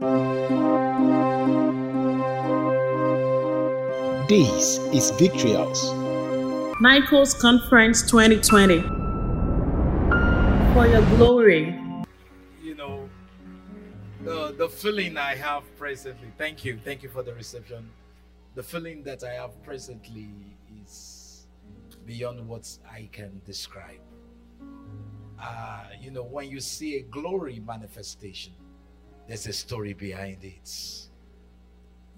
This is Victorious. Michael's Conference 2020. For your glory. You know, the, the feeling I have presently, thank you, thank you for the reception. The feeling that I have presently is beyond what I can describe. Uh, you know, when you see a glory manifestation, there's a story behind it.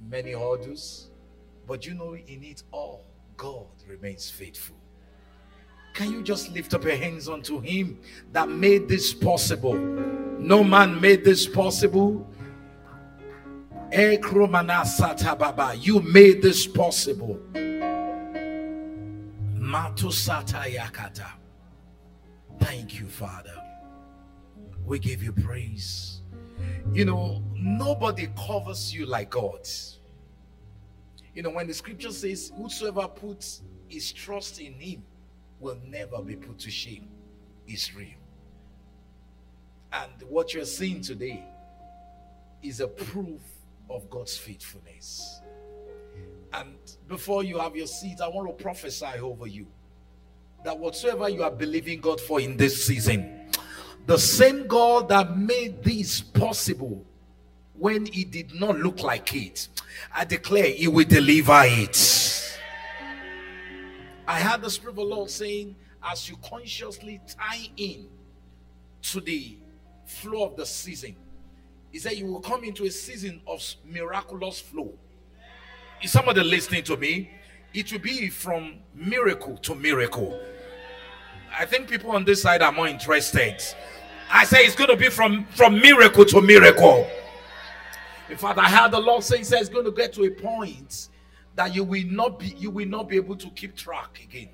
Many hurdles, but you know, in it all, God remains faithful. Can you just lift up your hands unto Him that made this possible? No man made this possible. You made this possible. Thank you, Father. We give you praise. You know, nobody covers you like God. You know, when the scripture says, Whosoever puts his trust in him will never be put to shame, is real. And what you're seeing today is a proof of God's faithfulness. And before you have your seat, I want to prophesy over you that whatsoever you are believing God for in this season, the same God that made this possible when it did not look like it, I declare He will deliver it. I had the Spirit of the Lord saying, as you consciously tie in to the flow of the season, He said, You will come into a season of miraculous flow. Is somebody listening to me? It will be from miracle to miracle. I think people on this side are more interested. I say it's going to be from, from miracle to miracle. In fact, I heard the Lord say, He says it's going to get to a point that you will not be you will not be able to keep track again.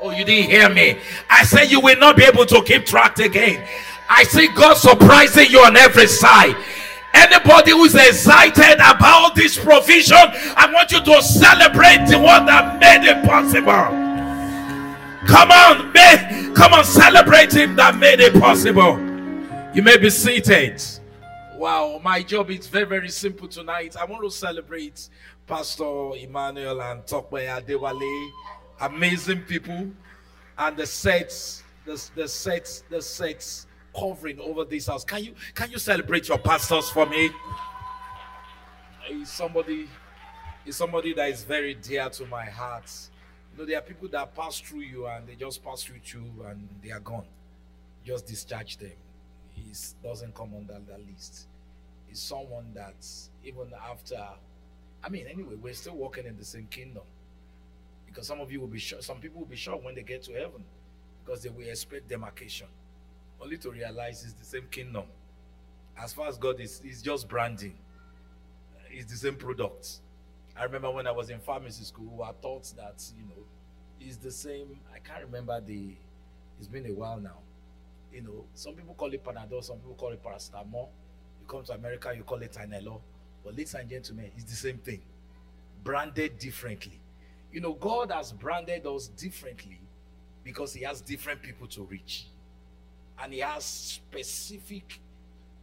Oh, you didn't hear me. I said you will not be able to keep track again. I see God surprising you on every side. Anybody who's excited about this provision, I want you to celebrate the one that made it possible. Come on, man. Come on, celebrate him that made it possible. You may be seated. Wow, my job is very, very simple tonight. I want to celebrate Pastor Emmanuel and Tokwe Adewale. Amazing people. And the sets, the, the sets, the sets covering over this house. Can you can you celebrate your pastors for me? He's somebody, is somebody that is very dear to my heart. Know, there are people that pass through you and they just pass through you and they are gone. Just discharge them. He doesn't come on that list. He's someone that even after, I mean, anyway, we're still walking in the same kingdom. Because some of you will be shocked, some people will be shocked when they get to heaven because they will expect demarcation, only to realize it's the same kingdom. As far as God is, it's just branding. It's the same product. I remember when I was in pharmacy school, I thought that, you know, it's the same. I can't remember the, it's been a while now. You know, some people call it Panadol, some people call it paracetamol. You come to America, you call it Tylenol. But ladies and gentlemen, it's the same thing, branded differently. You know, God has branded us differently because He has different people to reach, and He has specific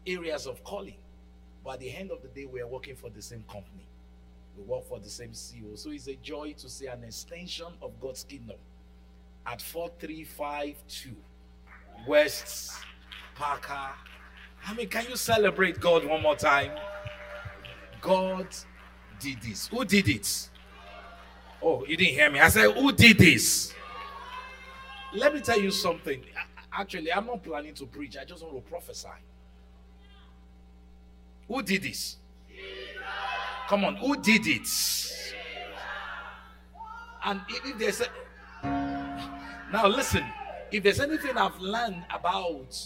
areas of calling. But at the end of the day, we are working for the same company. We work for the same CEO. So it's a joy to see an extension of God's kingdom at 4352 West Parker. I mean, can you celebrate God one more time? God did this. Who did it? Oh, you didn't hear me. I said, Who did this? Let me tell you something. Actually, I'm not planning to preach, I just want to prophesy. Who did this? Come on, who did it? And if there's a, now listen, if there's anything I've learned about,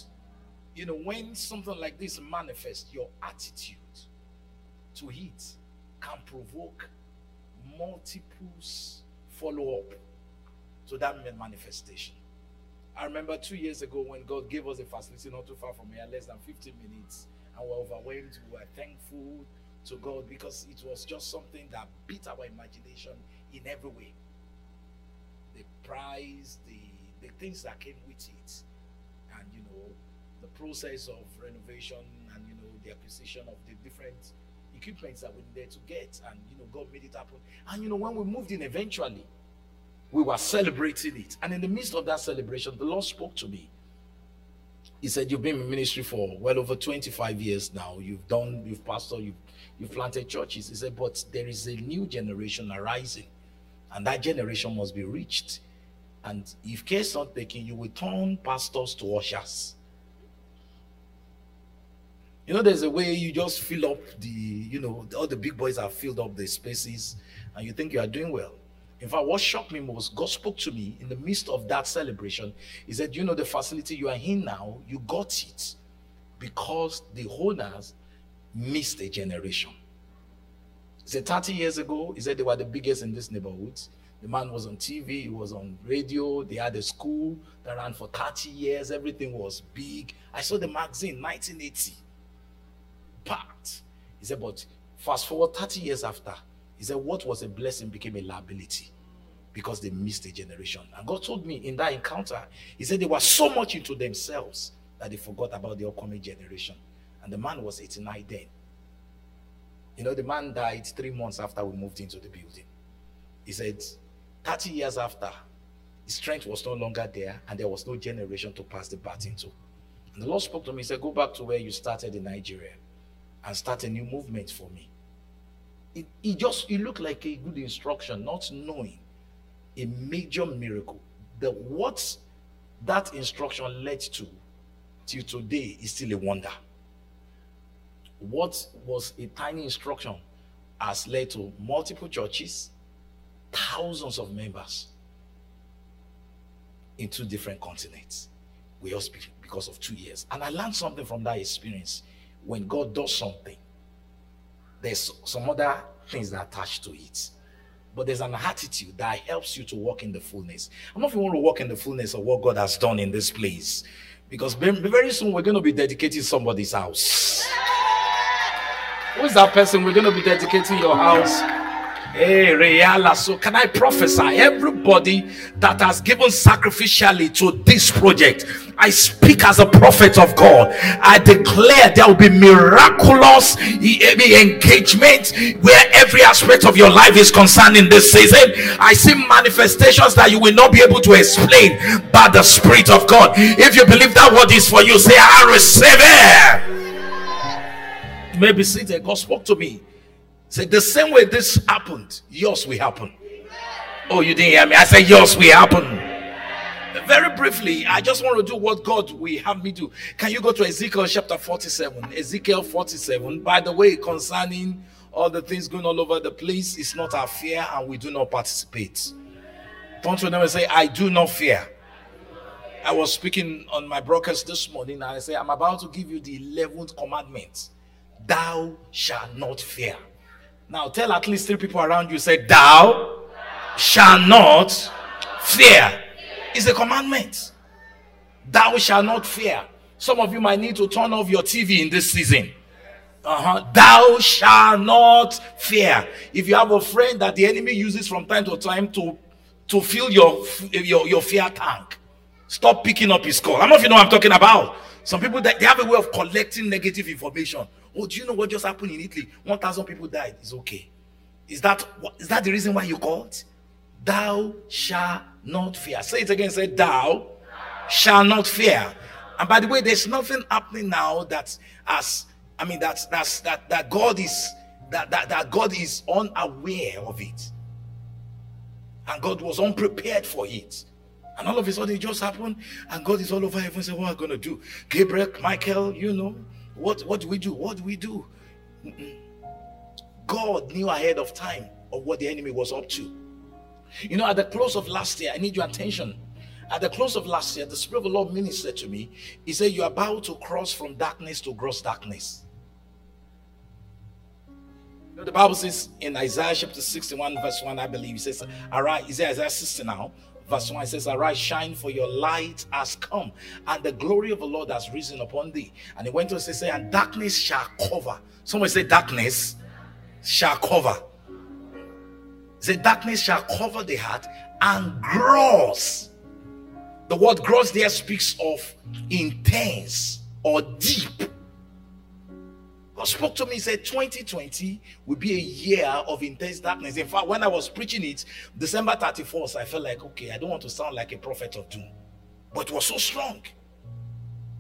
you know, when something like this manifests, your attitude to it can provoke multiple follow up to that manifestation. I remember two years ago when God gave us a facility not too far from here, less than 15 minutes, and we're overwhelmed. We were thankful to God because it was just something that beat our imagination in every way. The price, the the things that came with it, and you know, the process of renovation and you know, the acquisition of the different equipments that we needed to get, and you know, God made it happen. And you know, when we moved in eventually, we were celebrating it. And in the midst of that celebration, the Lord spoke to me. He said, You've been in ministry for well over 25 years now. You've done, you've pastored, you've, you've planted churches. He said, But there is a new generation arising, and that generation must be reached. And if care is not taken, you will turn pastors to ushers. You know, there's a way you just fill up the, you know, all the big boys have filled up the spaces and you think you are doing well. In fact, what shocked me most, God spoke to me in the midst of that celebration. He said, You know, the facility you are in now, you got it because the owners missed a generation. He said, 30 years ago, he said they were the biggest in this neighborhood. The man was on TV, he was on radio, they had a school that ran for 30 years, everything was big. I saw the magazine, 1980, packed. He said, but fast forward 30 years after, he said, what was a blessing became a liability because they missed a generation. And God told me in that encounter, He said they were so much into themselves that they forgot about the upcoming generation. And the man was 89 then. You know, the man died three months after we moved into the building. He said, 30 years after, his strength was no longer there, and there was no generation to pass the baton to. And the Lord spoke to me, He said, Go back to where you started in Nigeria and start a new movement for me. It, it just it looked like a good instruction, not knowing a major miracle. The what that instruction led to till today is still a wonder. What was a tiny instruction has led to multiple churches, thousands of members in two different continents. We all speak because of two years. And I learned something from that experience. When God does something, there's some other things that attach to it. But there's an attitude that helps you to walk in the fullness. I'm not if you want to walk in the fullness of what God has done in this place. Because very soon we're going to be dedicating somebody's house. Who is that person? We're going to be dedicating your house Hey, Reala. So, can I prophesy? Everybody that has given sacrificially to this project, I speak as a prophet of God. I declare there will be miraculous engagement where every aspect of your life is concerned in this season. I see manifestations that you will not be able to explain by the Spirit of God. If you believe that word is for you, say, I receive it. Maybe seated. God spoke to me Say the same way this happened, yours will happen. Oh, you didn't hear me? I said yours will happen. Very briefly, I just want to do what God will have me do. Can you go to Ezekiel chapter 47? Ezekiel 47. By the way, concerning all the things going all over the place, it's not our fear and we do not participate. Don't you never say, I do not fear. I was speaking on my broadcast this morning and I say, I'm about to give you the 11th commandment. Thou shalt not fear. Now tell at least three people around you, say, Thou shall not fear. It's a commandment. Thou shall not fear. Some of you might need to turn off your TV in this season. Uh-huh. Thou shall not fear. If you have a friend that the enemy uses from time to time to, to fill your, your, your fear tank, stop picking up his call. I don't know if you know what I'm talking about. Some people they have a way of collecting negative information. Oh, do you know what just happened in Italy? 1,000 people died. It's okay. Is that is that the reason why you called? Thou shalt not fear. Say it again. Say, Thou shall not fear. And by the way, there's nothing happening now that as I mean that's that's that that God is that, that that God is unaware of it. And God was unprepared for it. And all of a sudden it just happened, and God is all over heaven saying, What are we gonna do? Gabriel, Michael, you know, what, what do we do? What do we do? God knew ahead of time of what the enemy was up to. You know, at the close of last year, I need your attention. At the close of last year, the Spirit of the Lord ministered to me. He said, You're about to cross from darkness to gross darkness. You know, the Bible says in Isaiah chapter 61, verse 1, I believe, it says, All right, is Isaiah 60 now? Verse 1 says, Arise, shine, for your light has come, and the glory of the Lord has risen upon thee. And he went on to say, And darkness shall cover. Someone say, Darkness shall cover. The darkness shall cover the heart and gross. The word gross there speaks of intense or deep. God spoke to me, he said 2020 will be a year of intense darkness. In fact, when I was preaching it, December 31st, I felt like, okay, I don't want to sound like a prophet of doom. But it was so strong.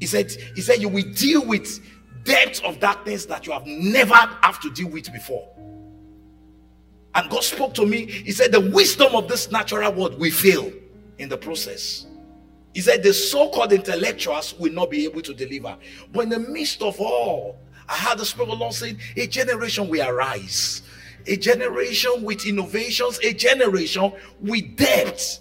He said, He said, you will deal with depths of darkness that you have never have to deal with before. And God spoke to me. He said, The wisdom of this natural world will fail in the process. He said, The so called intellectuals will not be able to deliver. But in the midst of all, I heard the Spirit of the Lord saying, A generation will arise. A generation with innovations, a generation with depth,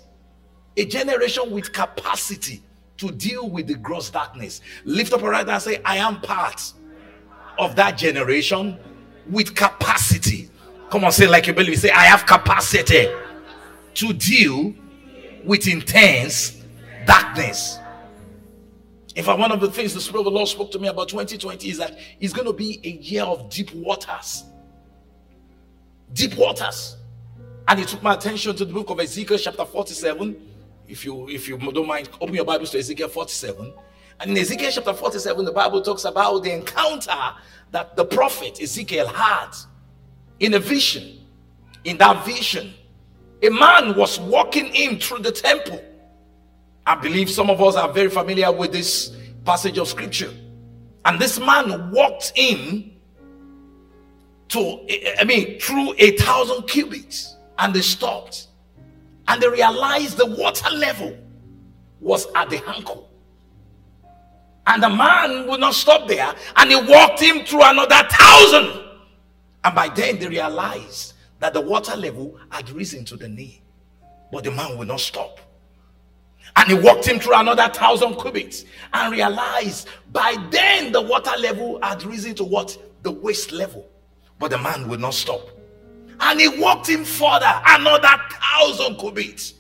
a generation with capacity to deal with the gross darkness. Lift up a right and say, I am part of that generation with capacity Come on, say like you believe. Say, I have capacity to deal with intense darkness. In fact, one of the things the Spirit of the Lord spoke to me about 2020 is that it's going to be a year of deep waters. Deep waters. And it took my attention to the book of Ezekiel, chapter 47. If you if you don't mind, open your Bibles to Ezekiel 47. And in Ezekiel chapter 47, the Bible talks about the encounter that the prophet Ezekiel had in a vision. In that vision, a man was walking in through the temple. I believe some of us are very familiar with this passage of scripture. And this man walked in to, I mean, through a thousand cubits and they stopped. And they realized the water level was at the ankle. And the man would not stop there and he walked him through another thousand. And by then they realized that the water level had risen to the knee. But the man would not stop. And he walked him through another thousand cubits and realized by then the water level had risen to what? The waist level. But the man would not stop. And he walked him further, another thousand cubits.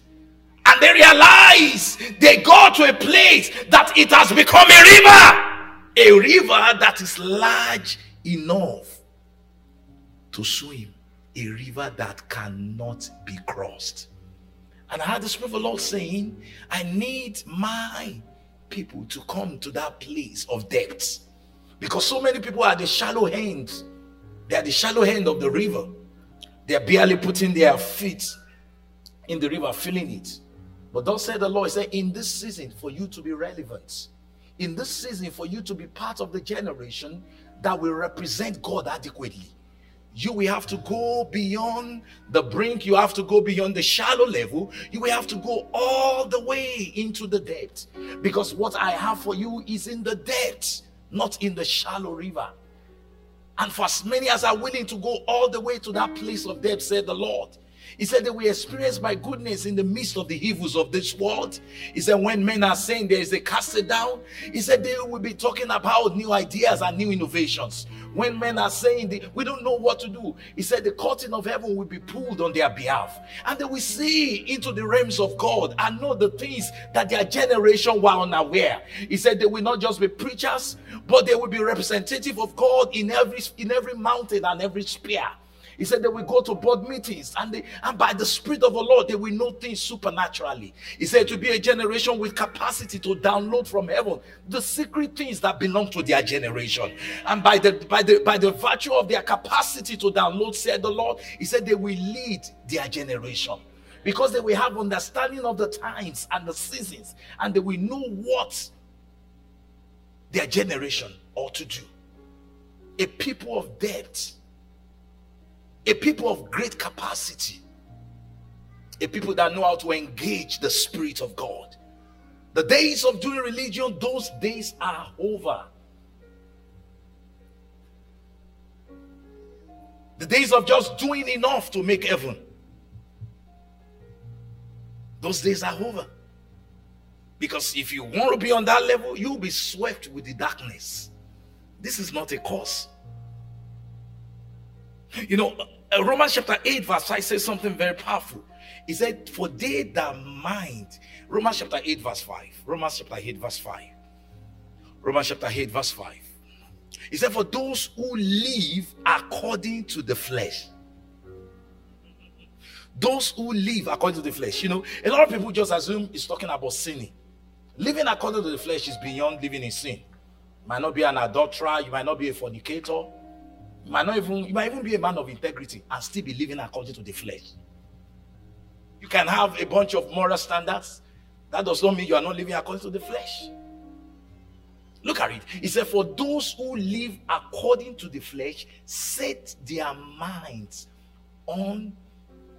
And they realized they got to a place that it has become a river. A river that is large enough to swim a river that cannot be crossed. And I had the Spirit of the Lord saying, I need my people to come to that place of depth. Because so many people are the shallow end. They are the shallow end of the river. They are barely putting their feet in the river, feeling it. But thus said the Lord, say, in this season, for you to be relevant, in this season, for you to be part of the generation that will represent God adequately, you will have to go beyond the brink. You have to go beyond the shallow level. You will have to go all the way into the depth. Because what I have for you is in the depth, not in the shallow river. And for as many as are willing to go all the way to that place of depth, said the Lord, he said that we experience my goodness in the midst of the evils of this world. He said, when men are saying there is a cast down, he said they will be talking about new ideas and new innovations. When men are saying we don't know what to do, he said the curtain of heaven will be pulled on their behalf. And they will see into the realms of God and know the things that their generation were unaware. He said they will not just be preachers, but they will be representative of God in every in every mountain and every spear. He said they will go to board meetings and they and by the spirit of the Lord they will know things supernaturally. He said to be a generation with capacity to download from heaven the secret things that belong to their generation. And by the by the by the virtue of their capacity to download, said the Lord, he said they will lead their generation because they will have understanding of the times and the seasons and they will know what their generation ought to do. A people of depth a people of great capacity, a people that know how to engage the Spirit of God. The days of doing religion, those days are over. The days of just doing enough to make heaven, those days are over. Because if you want to be on that level, you'll be swept with the darkness. This is not a cause. You know, uh, Romans chapter 8, verse 5 says something very powerful. He said, For they that mind, Romans chapter 8, verse 5. Romans chapter 8, verse 5. Romans chapter 8, verse 5. He said, For those who live according to the flesh. Those who live according to the flesh. You know, a lot of people just assume he's talking about sinning. Living according to the flesh is beyond living in sin. You might not be an adulterer, you might not be a fornicator, You might not even you might even be a man of integrity and still be living according to the flesh. You can have a bunch of moral standards. That does not mean you are not living according to the flesh. Look at it. He said, For those who live according to the flesh, set their minds on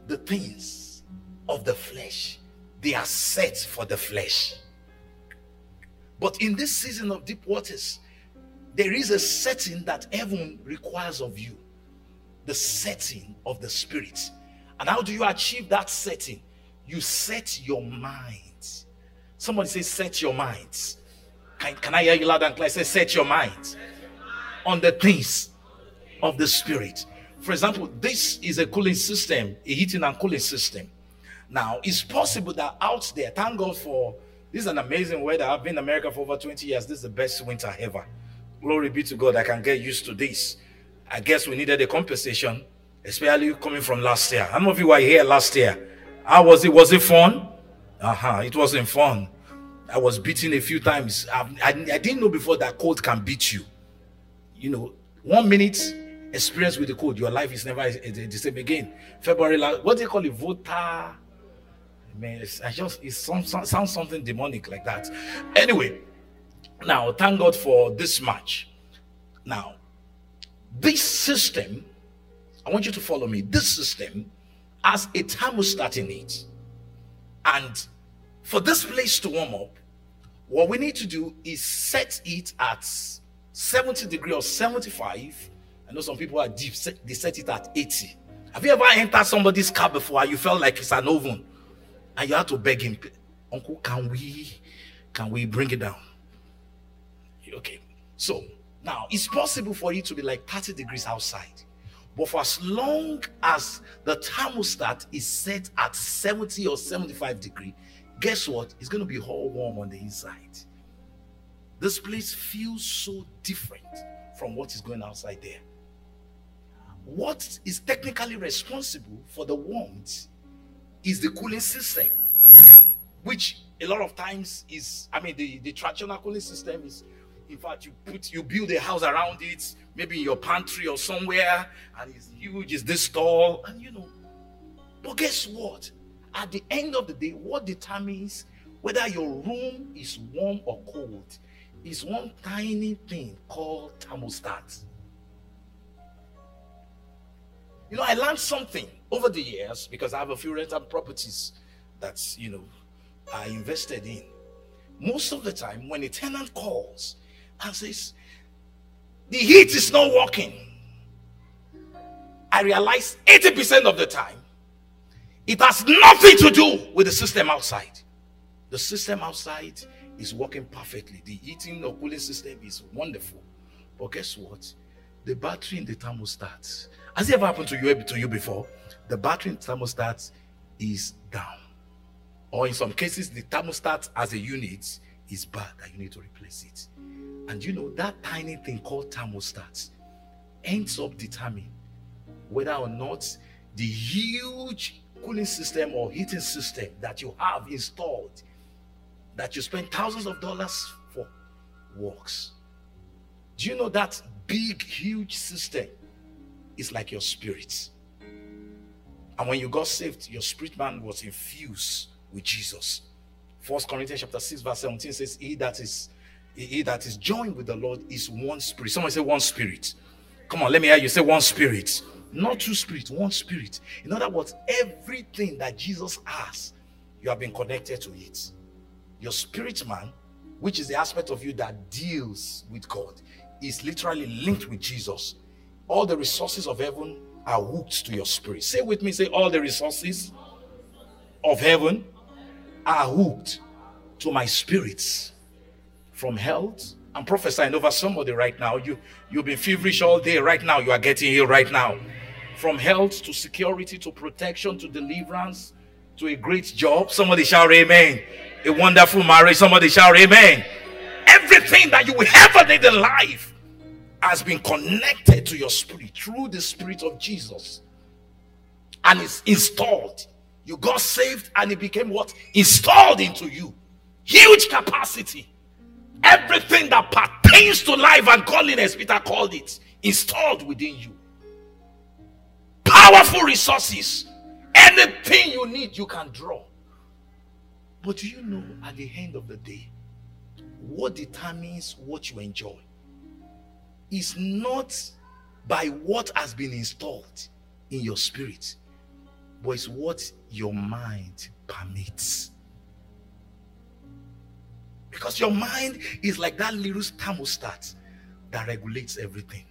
the things of the flesh. They are set for the flesh. But in this season of deep waters, there is a setting that heaven requires of you the setting of the spirit. And how do you achieve that setting? You set your mind. Somebody say, Set your minds. Can, can I hear you loud and clear? Say, Set your mind on the things of the spirit. For example, this is a cooling system, a heating and cooling system. Now, it's possible that out there, thank God for this is an amazing weather. I've been in America for over 20 years. This is the best winter ever. Glory be to God. I can get used to this. I guess we needed a compensation, especially coming from last year. How many of you were here last year? How was it? Was it fun? Uh-huh. It wasn't fun. I was beaten a few times. I, I, I didn't know before that cold can beat you. You know, one minute experience with the cold, your life is never the same again. February, what do you call it? Voter man, it's, I just it sounds something demonic like that. Anyway, now thank God for this match. Now, this system, I want you to follow me. This system has a thermostat in it, and for this place to warm up, what we need to do is set it at 70 degree or 75. I know some people are deep, they set it at 80. Have you ever entered somebody's car before you felt like it's an oven? and you have to beg him, Uncle, can we can we bring it down? Okay, so now it's possible for you to be like 30 degrees outside, but for as long as the thermostat is set at 70 or 75 degree, guess what? It's going to be all warm on the inside. This place feels so different from what is going outside there. What is technically responsible for the warmth is the cooling system, which a lot of times is, I mean, the, the traditional cooling system is, in fact, you put you build a house around it, maybe in your pantry or somewhere, and it's huge, it's this tall, and you know. But guess what? At the end of the day, what determines whether your room is warm or cold is one tiny thing called thermostat. You know, I learned something over the years because I have a few rental properties that you know, I invested in. Most of the time, when a tenant calls and says, the heat is not working, I realize 80% of the time, it has nothing to do with the system outside. The system outside is working perfectly. The heating or cooling system is wonderful. But guess what? The battery in the thermostat has it ever happened to you to you before? The battery in the thermostat is down. Or in some cases, the thermostat as a unit is bad that you need to replace it. And you know that tiny thing called thermostat ends up determining whether or not the huge cooling system or heating system that you have installed that you spend thousands of dollars for works. Do you know that big, huge system is like your spirit. And when you got saved, your spirit man was infused with Jesus. First Corinthians chapter 6, verse 17 says, He that is he that is joined with the Lord is one spirit. Someone say one spirit. Come on, let me hear you say one spirit. Not two spirits, one spirit. In other words, everything that Jesus has, you have been connected to it. Your spirit man, which is the aspect of you that deals with God, is literally linked with Jesus all the resources of heaven are hooked to your spirit. Say with me, say, all the resources of heaven are hooked to my spirits from health. I'm prophesying over somebody right now. You you've been feverish all day. Right now, you are getting healed right now. From health to security to protection to deliverance to a great job. Somebody shout amen. A wonderful marriage. Somebody shout amen. Everything that you will ever need in life has been connected to your spirit through the spirit of Jesus and it's installed. You got saved and it became what? Installed into you. Huge capacity. Everything that pertains to life and godliness, Peter called it, installed within you. Powerful resources. Anything you need, you can draw. But do you know at the end of the day, what determines what you enjoy is not by what has been installed in your spirit, but it's what your mind permits. Because your mind is like that little thermostat that regulates everything.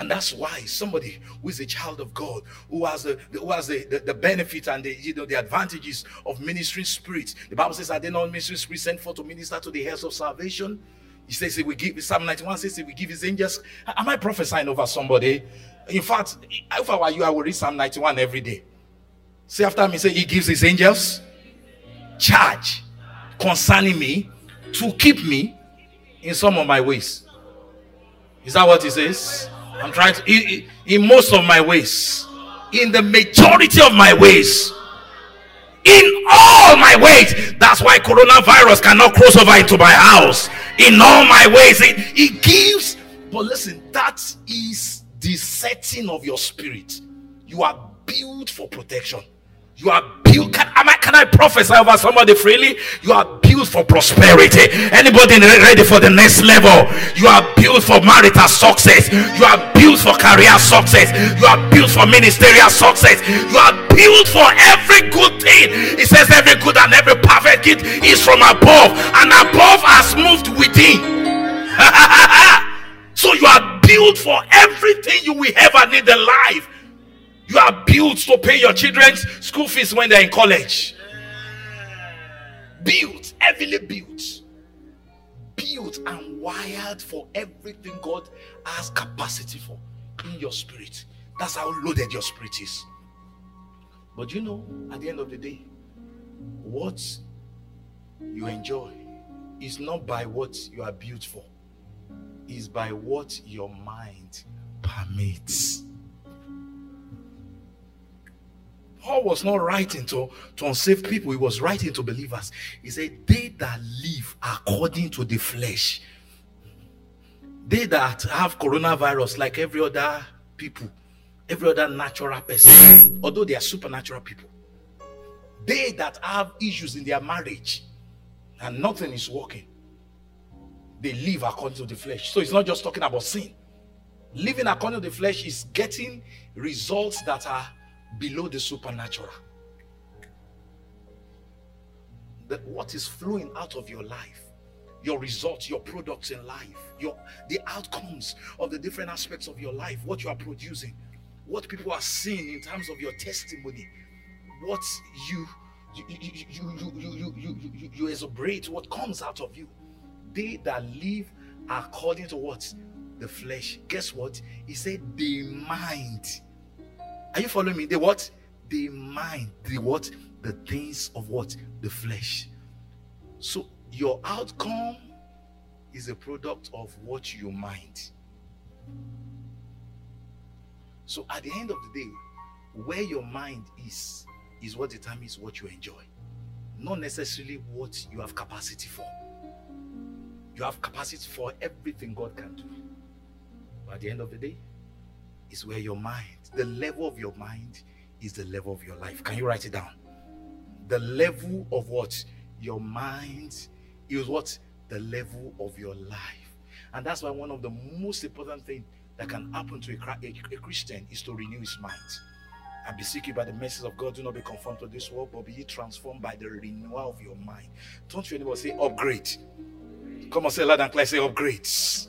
And that's why somebody who is a child of God, who has the, who has the, the, the benefit and the you know the advantages of ministering spirits. The Bible says, Are they not ministering spirits sent for to minister to the heirs of salvation? He says he will give Psalm 91 says he will give his angels. Am I prophesying over somebody? In fact, if I were you, I would read Psalm 91 every day. Say after me, say he gives his angels charge concerning me to keep me in some of my ways. Is that what he says? I'm trying to, in, in most of my ways, in the majority of my ways, in all my ways. That's why coronavirus cannot cross over into my house. In all my ways, it, it gives. But listen, that is the setting of your spirit. You are built for protection. You are built. Can, can I prophesy over somebody freely? You are built for prosperity. Anybody ready for the next level? You are built for marital success. You are built for career success. You are built for ministerial success. You are built for every good thing. It says every good and every perfect gift is from above, and above has moved within. so you are built for everything you will ever need in life. You are built to pay your children's school fees when they're in college. Built, heavily built. Built and wired for everything God has capacity for in your spirit. That's how loaded your spirit is. But you know, at the end of the day, what you enjoy is not by what you are built for, is by what your mind permits. Paul was not writing to, to unsaved people, he was writing to believers. He said, They that live according to the flesh, they that have coronavirus like every other people, every other natural person, although they are supernatural people, they that have issues in their marriage and nothing is working, they live according to the flesh. So it's not just talking about sin. Living according to the flesh is getting results that are below the supernatural. That what is flowing out of your life, your results, your products in life, your the outcomes of the different aspects of your life, what you are producing, what people are seeing in terms of your testimony, what you you you you you you you, you, you, exuberate, what comes out of you. They that live according to what the flesh. Guess what? He said they mind are you following me? The what? The mind. The what? The things of what? The flesh. So your outcome is a product of what you mind. So at the end of the day, where your mind is, is what determines what you enjoy, not necessarily what you have capacity for. You have capacity for everything God can do. But at the end of the day, is where your mind, the level of your mind is the level of your life. Can you write it down? The level of what? Your mind is what? The level of your life. And that's why one of the most important things that can happen to a, a, a Christian is to renew his mind. I beseech you by the mercies of God, do not be conformed to this world, but be transformed by the renewal of your mind. Don't you anybody say upgrade? Come on, say loud and clear, say upgrades.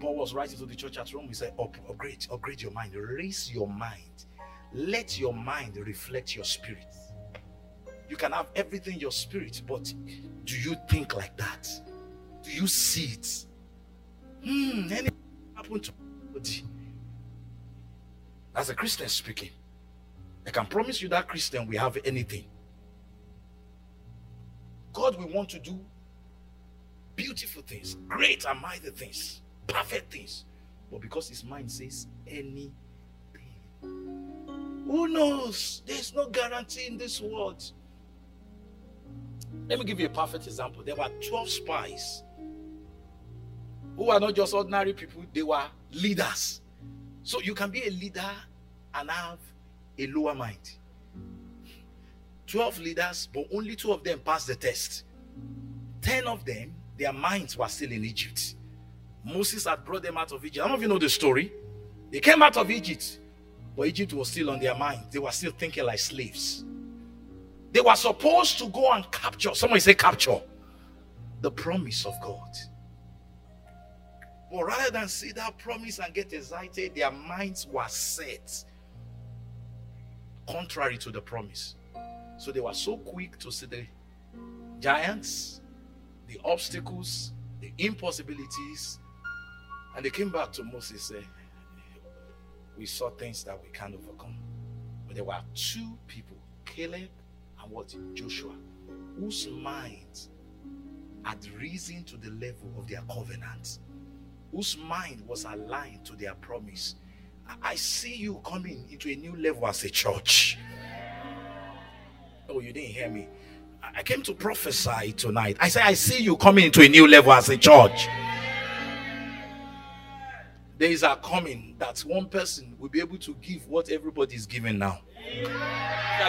Paul was writing to the church at Rome. He said, Up, upgrade, upgrade your mind, raise your mind. Let your mind reflect your spirit. You can have everything in your spirit, but do you think like that? Do you see it? Hmm, anything happen to body? As a Christian speaking, I can promise you that Christian will have anything. God will want to do beautiful things, great and mighty things perfect things. But because his mind says anything, who knows? There's no guarantee in this world. Let me give you a perfect example. There were 12 spies who are not just ordinary people, they were leaders. So you can be a leader and have a lower mind. 12 leaders, but only two of them passed the test. 10 of them, their minds were still in Egypt. Moses had brought them out of Egypt. Some of you know the story. They came out of Egypt, but Egypt was still on their mind. They were still thinking like slaves. They were supposed to go and capture, someone say capture, the promise of God. But rather than see that promise and get excited, their minds were set contrary to the promise. So they were so quick to see the giants, the obstacles, the impossibilities, and they came back to Moses and said, We saw things that we can't overcome. But there were two people, Caleb and what? Joshua, whose minds had risen to the level of their covenant whose mind was aligned to their promise. I see you coming into a new level as a church. Oh, you didn't hear me. I came to prophesy tonight. I say, I see you coming into a new level as a church. Days are coming that one person will be able to give what everybody is giving now.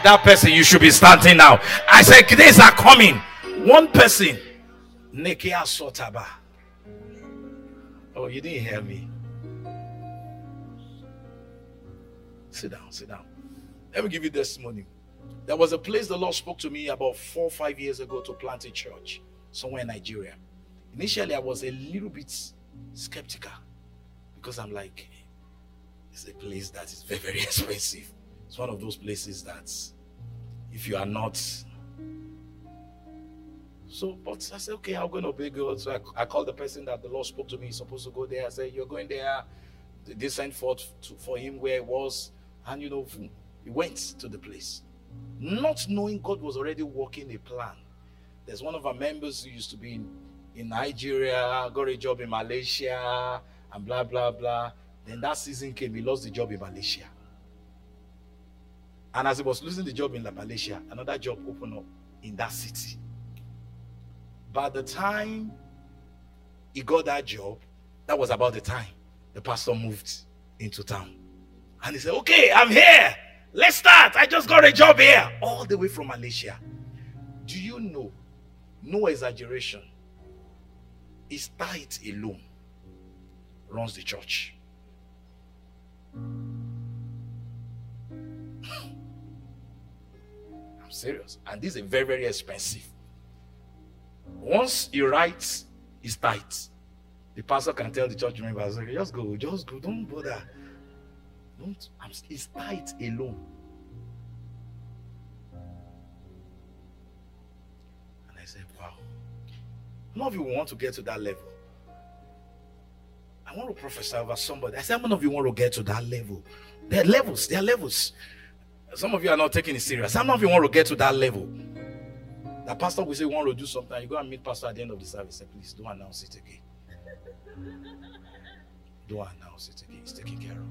That person, you should be starting now. I said, days are coming. One person, Nekia Sotaba. Oh, you didn't hear me. Sit down, sit down. Let me give you this testimony. There was a place the Lord spoke to me about four or five years ago to plant a church somewhere in Nigeria. Initially, I was a little bit skeptical because I'm like, it's a place that is very, very expensive. It's one of those places that if you are not so, but I said, okay, I'm going to be good. So I, I called the person that the Lord spoke to me. He's supposed to go there. I said, you're going there. They sent forth to, for him where it was. And, you know, he went to the place. Not knowing God was already working a plan. There's one of our members who used to be in, in Nigeria, got a job in Malaysia, and blah, blah, blah. Then that season came, he lost the job in Malaysia. And as he was losing the job in Malaysia, another job opened up in that city. By the time he got that job, that was about the time the pastor moved into town. And he said, Okay, I'm here. Let's start. I just got a job here, all the way from Malaysia. Do you know? No exaggeration. His tithe alone runs the church. I'm serious. And this is very, very expensive. Once he writes his tithes, the pastor can tell the church members, just go, just go, don't bother. Don't, I'm, his tithe alone. And I said, wow. None of you want to get to that level. Want to prophesy over somebody. I said, none of you want to get to that level. There are levels, there are levels. Some of you are not taking it serious. Some of you want to get to that level. The pastor will say, we want to do something. You go and meet pastor at the end of the service. Say, please don't announce it again. Don't announce it again. It's taken care of.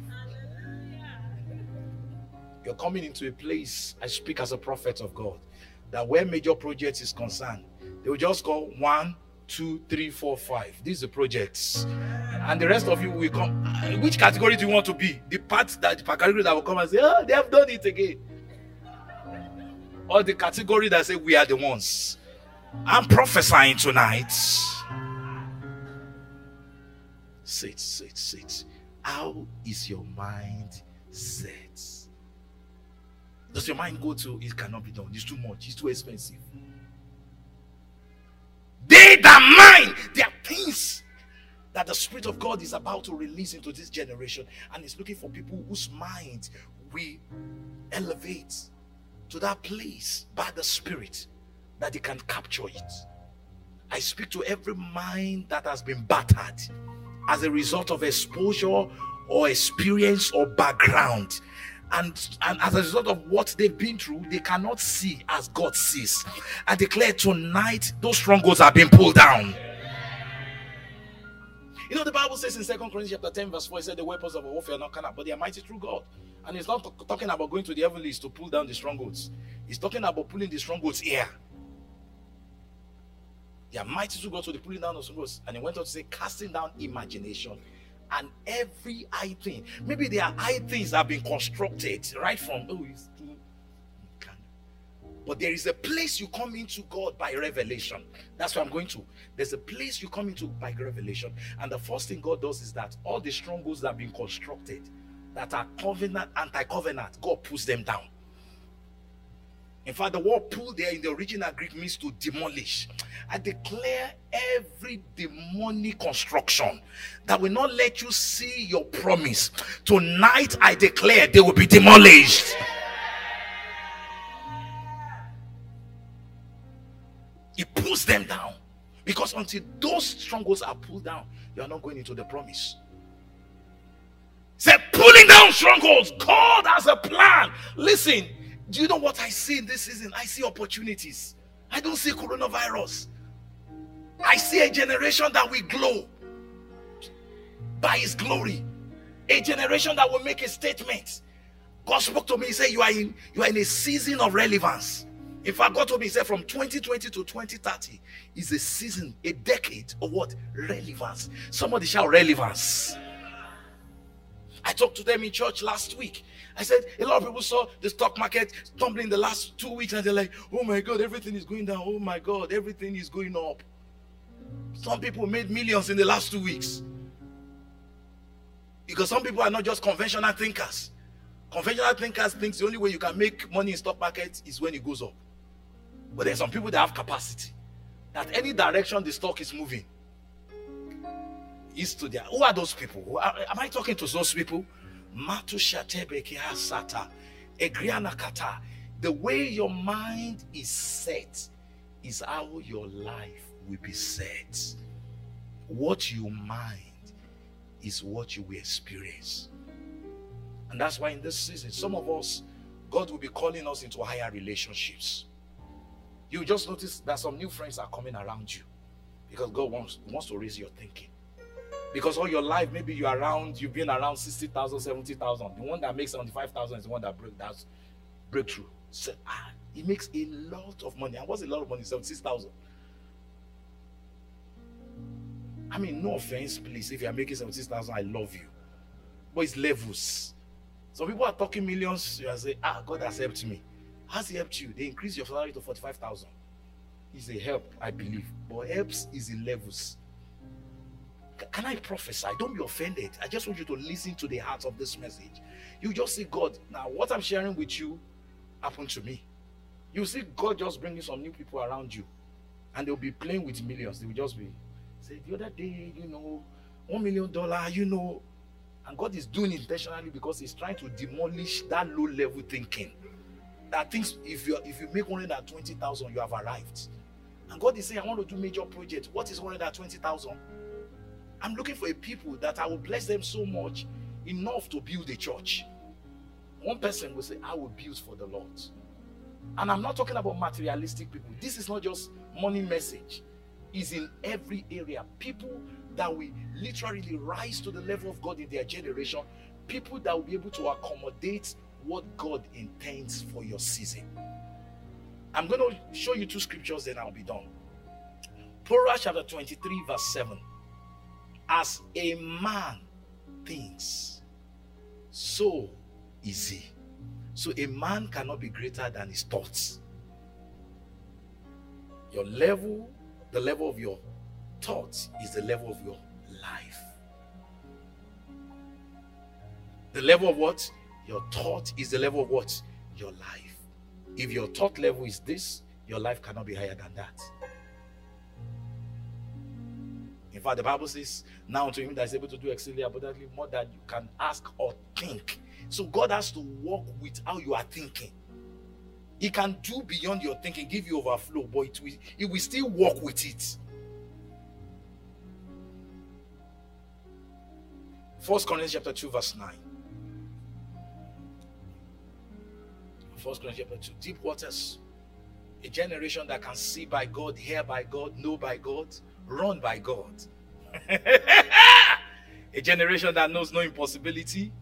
You're coming into a place, I speak as a prophet of God, that where major projects is concerned, they will just go one, two, three, four, five. These are projects. And the rest of you will come. Uh, which category do you want to be? The part that the category that will come and say, oh, they have done it again or the category that say we are the ones. I'm prophesying tonight. Sit, sit, sit. How is your mind set? Does your mind go to it cannot be done? It's too much, it's too expensive. They that mind, there are things that the Spirit of God is about to release into this generation, and is looking for people whose mind we elevate to that place by the Spirit that they can capture it. I speak to every mind that has been battered as a result of exposure or experience or background. And, and as a result of what they've been through, they cannot see as God sees. I declare tonight those strongholds are being pulled down. You know, the Bible says in Second Corinthians chapter 10, verse 4, it said the weapons of warfare are not carnal, but they are mighty through God. And it's not t- talking about going to the heavenlies to pull down the strongholds. It's talking about pulling the strongholds here. They are mighty to go to the pulling down of strongholds. And he went on to say, casting down imagination and every high thing. Maybe there are high things that have been constructed right from oh, but there is a place you come into God by revelation. That's what I'm going to. There's a place you come into by revelation. And the first thing God does is that all the strongholds that have been constructed that are covenant, anti-covenant, God pulls them down. In fact, the word pull there in the original Greek means to demolish. I declare every demonic construction that will not let you see your promise. Tonight, I declare they will be demolished. He pulls them down. Because until those strongholds are pulled down, you are not going into the promise. Said pulling down strongholds. God has a plan. Listen, do you know what I see in this season? I see opportunities. I don't see coronavirus. I see a generation that will glow by his glory. A generation that will make a statement. God spoke to me, he said, You are in you are in a season of relevance. In fact, God told me, He said, from 2020 to 2030 is a season, a decade of what? Relevance. Somebody shout relevance. I talked to them in church last week. I said, a lot of people saw the stock market tumbling the last two weeks, and they're like, oh my God, everything is going down. Oh my God, everything is going up. Some people made millions in the last two weeks. Because some people are not just conventional thinkers. Conventional thinkers think the only way you can make money in stock market is when it goes up. But there's some people that have capacity. That any direction the stock is moving is to their. Who are those people? Are, Am I talking to those people? The way your mind is set is how your life will be set. What you mind is what you will experience. And that's why in this season, some of us, God will be calling us into higher relationships. You just notice that some new friends are coming around you because God wants, wants to raise your thinking. Because all your life, maybe you're around, you've been around 60,000, 70,000. The one that makes 75,000 is the one that break, that's breakthrough. So, ah, he makes a lot of money. And what's a lot of money? 76,000. I mean, no offense, please. If you're making 76,000, I love you. But it's levels. Some people are talking millions. You are saying, ah, God has helped me. Has he helped you? They increase your salary to 45,000. It's a help, I believe. But helps is in levels. Can I prophesy? Don't be offended. I just want you to listen to the heart of this message. You just see God. Now, what I'm sharing with you happened to me. You see God just bringing some new people around you, and they'll be playing with millions. They will just be say the other day, you know, one million dollar, you know, and God is doing intentionally because He's trying to demolish that low level thinking. That thinks if you if you make hundred twenty thousand, you have arrived. And God is saying, I want to do major project. What is hundred twenty thousand? I'm looking for a people that I will bless them so much enough to build a church. One person will say, I will build for the Lord. And I'm not talking about materialistic people. This is not just money message. Is in every area. People that will literally rise to the level of God in their generation. People that will be able to accommodate what God intends for your season. I'm going to show you two scriptures, then I'll be done. Proverbs chapter 23, verse 7 as a man thinks, so is he. So a man cannot be greater than his thoughts. Your level, the level of your thoughts, is the level of your life. The level of what? Your thought is the level of what? Your life. If your thought level is this, your life cannot be higher than that. In fact, the Bible says, Now to him that is able to do exceedingly abundantly more than you can ask or think. So God has to work with how you are thinking. He can do beyond your thinking, give you overflow, but it will, will still work with it. First Corinthians chapter 2, verse 9. First Corinthians chapter 2. Deep waters. A generation that can see by God, hear by God, know by God, run by God. a generation that knows no impossibility,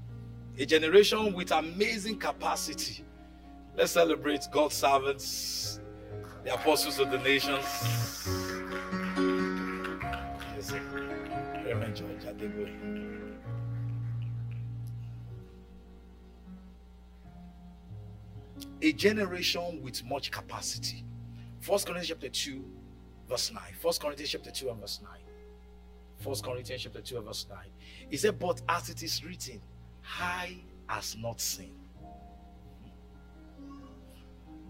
a generation with amazing capacity. Let's celebrate God's servants, the apostles of the nations. Reverend George. A generation with much capacity. First Corinthians chapter 2, verse 9. First Corinthians chapter 2 and verse 9. First Corinthians chapter 2 and verse 9. He said, But as it is written, high has not seen.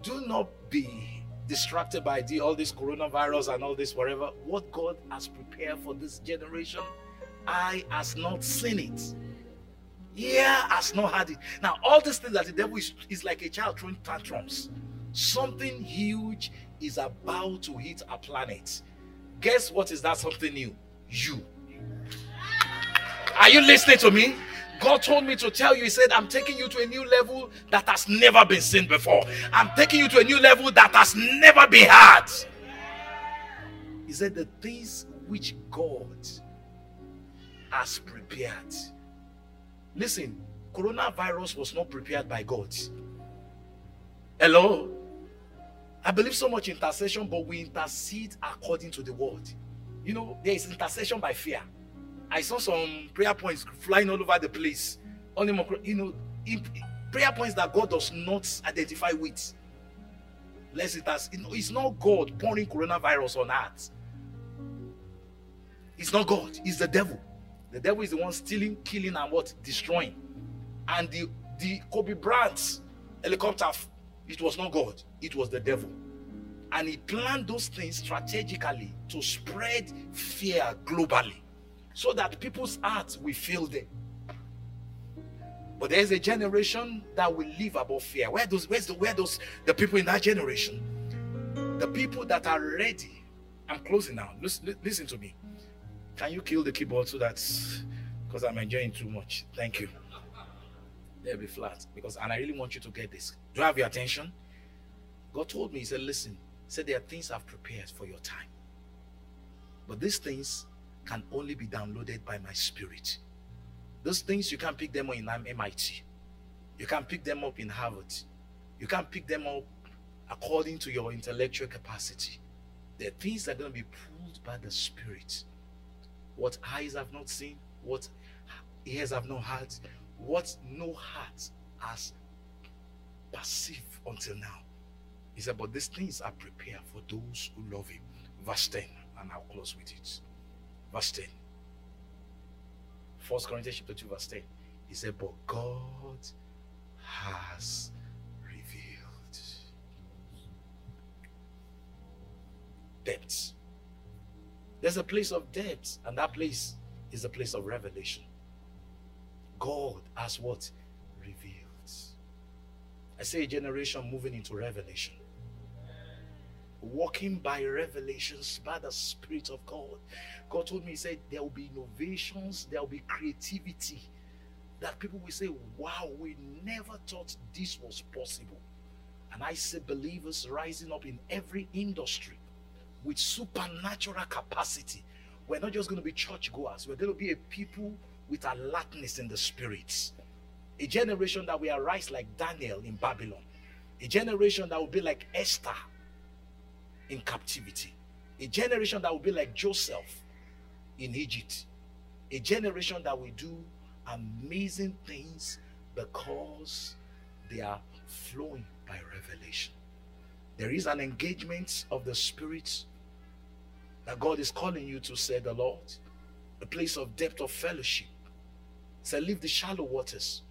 Do not be distracted by the, all this coronavirus and all this whatever. What God has prepared for this generation, eye has not seen it. Yeah, has not had it. Now, all these things that the devil is, is like a child throwing tantrums. Something huge is about to hit a planet. Guess what is that something new? You. Are you listening to me? God told me to tell you, He said, I'm taking you to a new level that has never been seen before. I'm taking you to a new level that has never been had. He said, The things which God has prepared. Listen, coronavirus was not prepared by God. Hello? I believe so much intercession, but we intercede according to the word. You know, there is intercession by fear. I saw some prayer points flying all over the place. Only you know, prayer points that God does not identify with. Lest it has, it's not God pouring coronavirus on earth. It's not God, it's the devil. The devil is the one stealing, killing, and what? Destroying. And the the Kobe Bryant helicopter, it was not God, it was the devil. And he planned those things strategically to spread fear globally so that people's hearts will feel them. But there's a generation that will live above fear. Where those where's the where those the people in that generation? The people that are ready. I'm closing now. Listen, listen to me. Can you kill the keyboard so that because I'm enjoying too much? Thank you. They'll be flat because and I really want you to get this. Do I have your attention? God told me, He said, Listen, he said there are things I've prepared for your time. But these things can only be downloaded by my spirit. Those things you can't pick them up in MIT. You can't pick them up in Harvard. You can't pick them up according to your intellectual capacity. They're things that are going to be pulled by the Spirit. What eyes have not seen, what ears have not heard, what no heart has perceived until now. He said, But these things are prepared for those who love Him. Verse 10, and I'll close with it. Verse 10. 1 Corinthians chapter 2, verse 10. He said, But God has revealed depths. There's a place of depths, and that place is a place of revelation. God has what? Revealed. I say a generation moving into revelation walking by revelations by the Spirit of God. God told me, He said, there will be innovations, there will be creativity that people will say, Wow, we never thought this was possible. And I see believers rising up in every industry with supernatural capacity. We're not just going to be churchgoers, we're going to be a people with alertness in the spirits. A generation that will arise like Daniel in Babylon. A generation that will be like Esther in captivity. A generation that will be like Joseph in Egypt. A generation that will do amazing things because they are flowing by revelation. There is an engagement of the Spirit that God is calling you to, say the Lord. A place of depth of fellowship. Say, leave the shallow waters.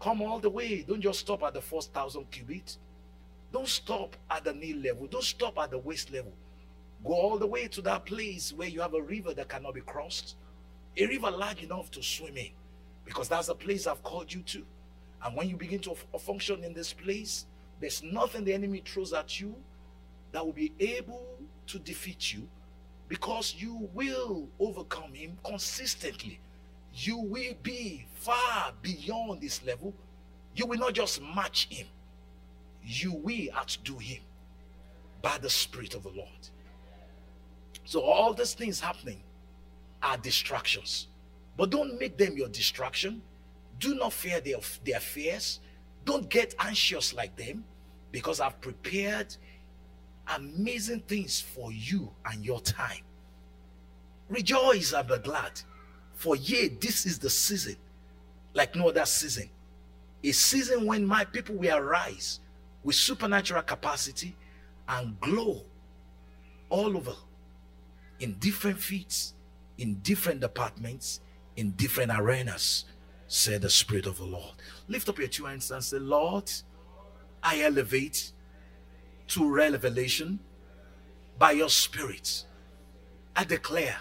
Come all the way. Don't just stop at the first thousand cubits. Don't stop at the knee level. Don't stop at the waist level. Go all the way to that place where you have a river that cannot be crossed. A river large enough to swim in. Because that's the place I've called you to. And when you begin to function in this place, there's nothing the enemy throws at you that will be able to defeat you because you will overcome him consistently. You will be far beyond this level. You will not just match him you will outdo him by the Spirit of the Lord. So, all these things happening are distractions, but don't make them your distraction. Do not fear their, their fears. Don't get anxious like them because I've prepared amazing things for you and your time. Rejoice and be glad, for yea, this is the season, like no other season. A season when my people will arise with supernatural capacity and glow all over in different feats, in different departments, in different arenas, said the Spirit of the Lord. Lift up your two hands and say, Lord, I elevate to revelation by your Spirit. I declare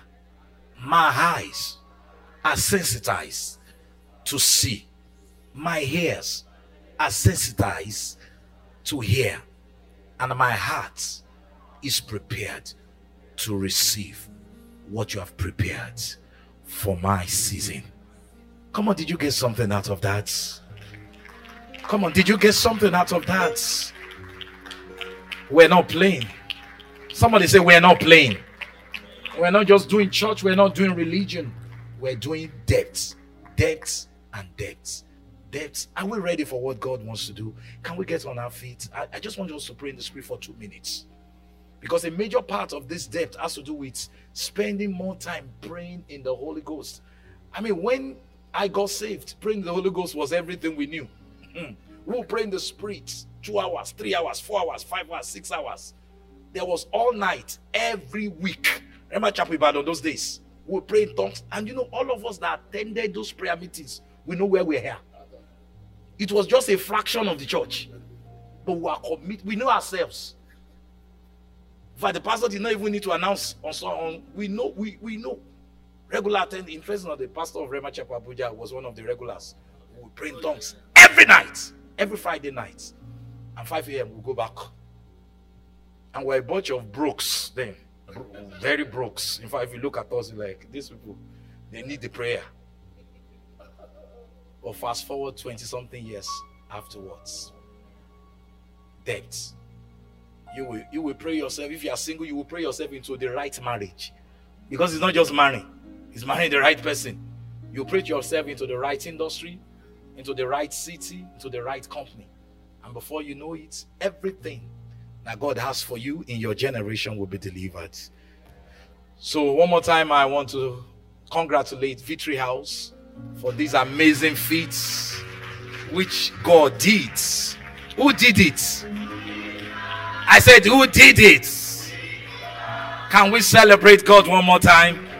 my eyes are sensitized to see, my ears are sensitized to hear, and my heart is prepared to receive what you have prepared for my season. Come on, did you get something out of that? Come on, did you get something out of that? We're not playing. Somebody say, We're not playing. We're not just doing church, we're not doing religion. We're doing depth, depth, and depth. Depth. Are we ready for what God wants to do? Can we get on our feet? I, I just want us to pray in the spirit for two minutes. Because a major part of this debt has to do with spending more time praying in the Holy Ghost. I mean, when I got saved, praying the Holy Ghost was everything we knew. Hmm. we'll pray in the Spirit two hours, three hours, four hours, five hours, six hours. There was all night, every week. Remember Chapel Ibadan those days? We pray in tongues. And you know, all of us that attended those prayer meetings, we know where we're here. It was just a fraction of the church. But we are committed. We know ourselves. Fact, the pastor did not even need to announce on so on. We know, we, we know. Regular attending, interesting the pastor of Rhema Chapel Abuja was one of the regulars. We pray in tongues every night, every Friday night. And 5 a.m. we we'll go back. And we're a bunch of brooks then. Very brooks. In fact, if you look at us, like these people, they need the prayer. Or fast forward 20 something years afterwards. Debt. You will you will pray yourself. If you are single, you will pray yourself into the right marriage. Because it's not just marrying, it's marrying the right person. You pray yourself into the right industry, into the right city, into the right company. And before you know it, everything that God has for you in your generation will be delivered. So, one more time, I want to congratulate Victory House for these amazing feats which God did. Who did it? I said, Who did it? Can we celebrate God one more time?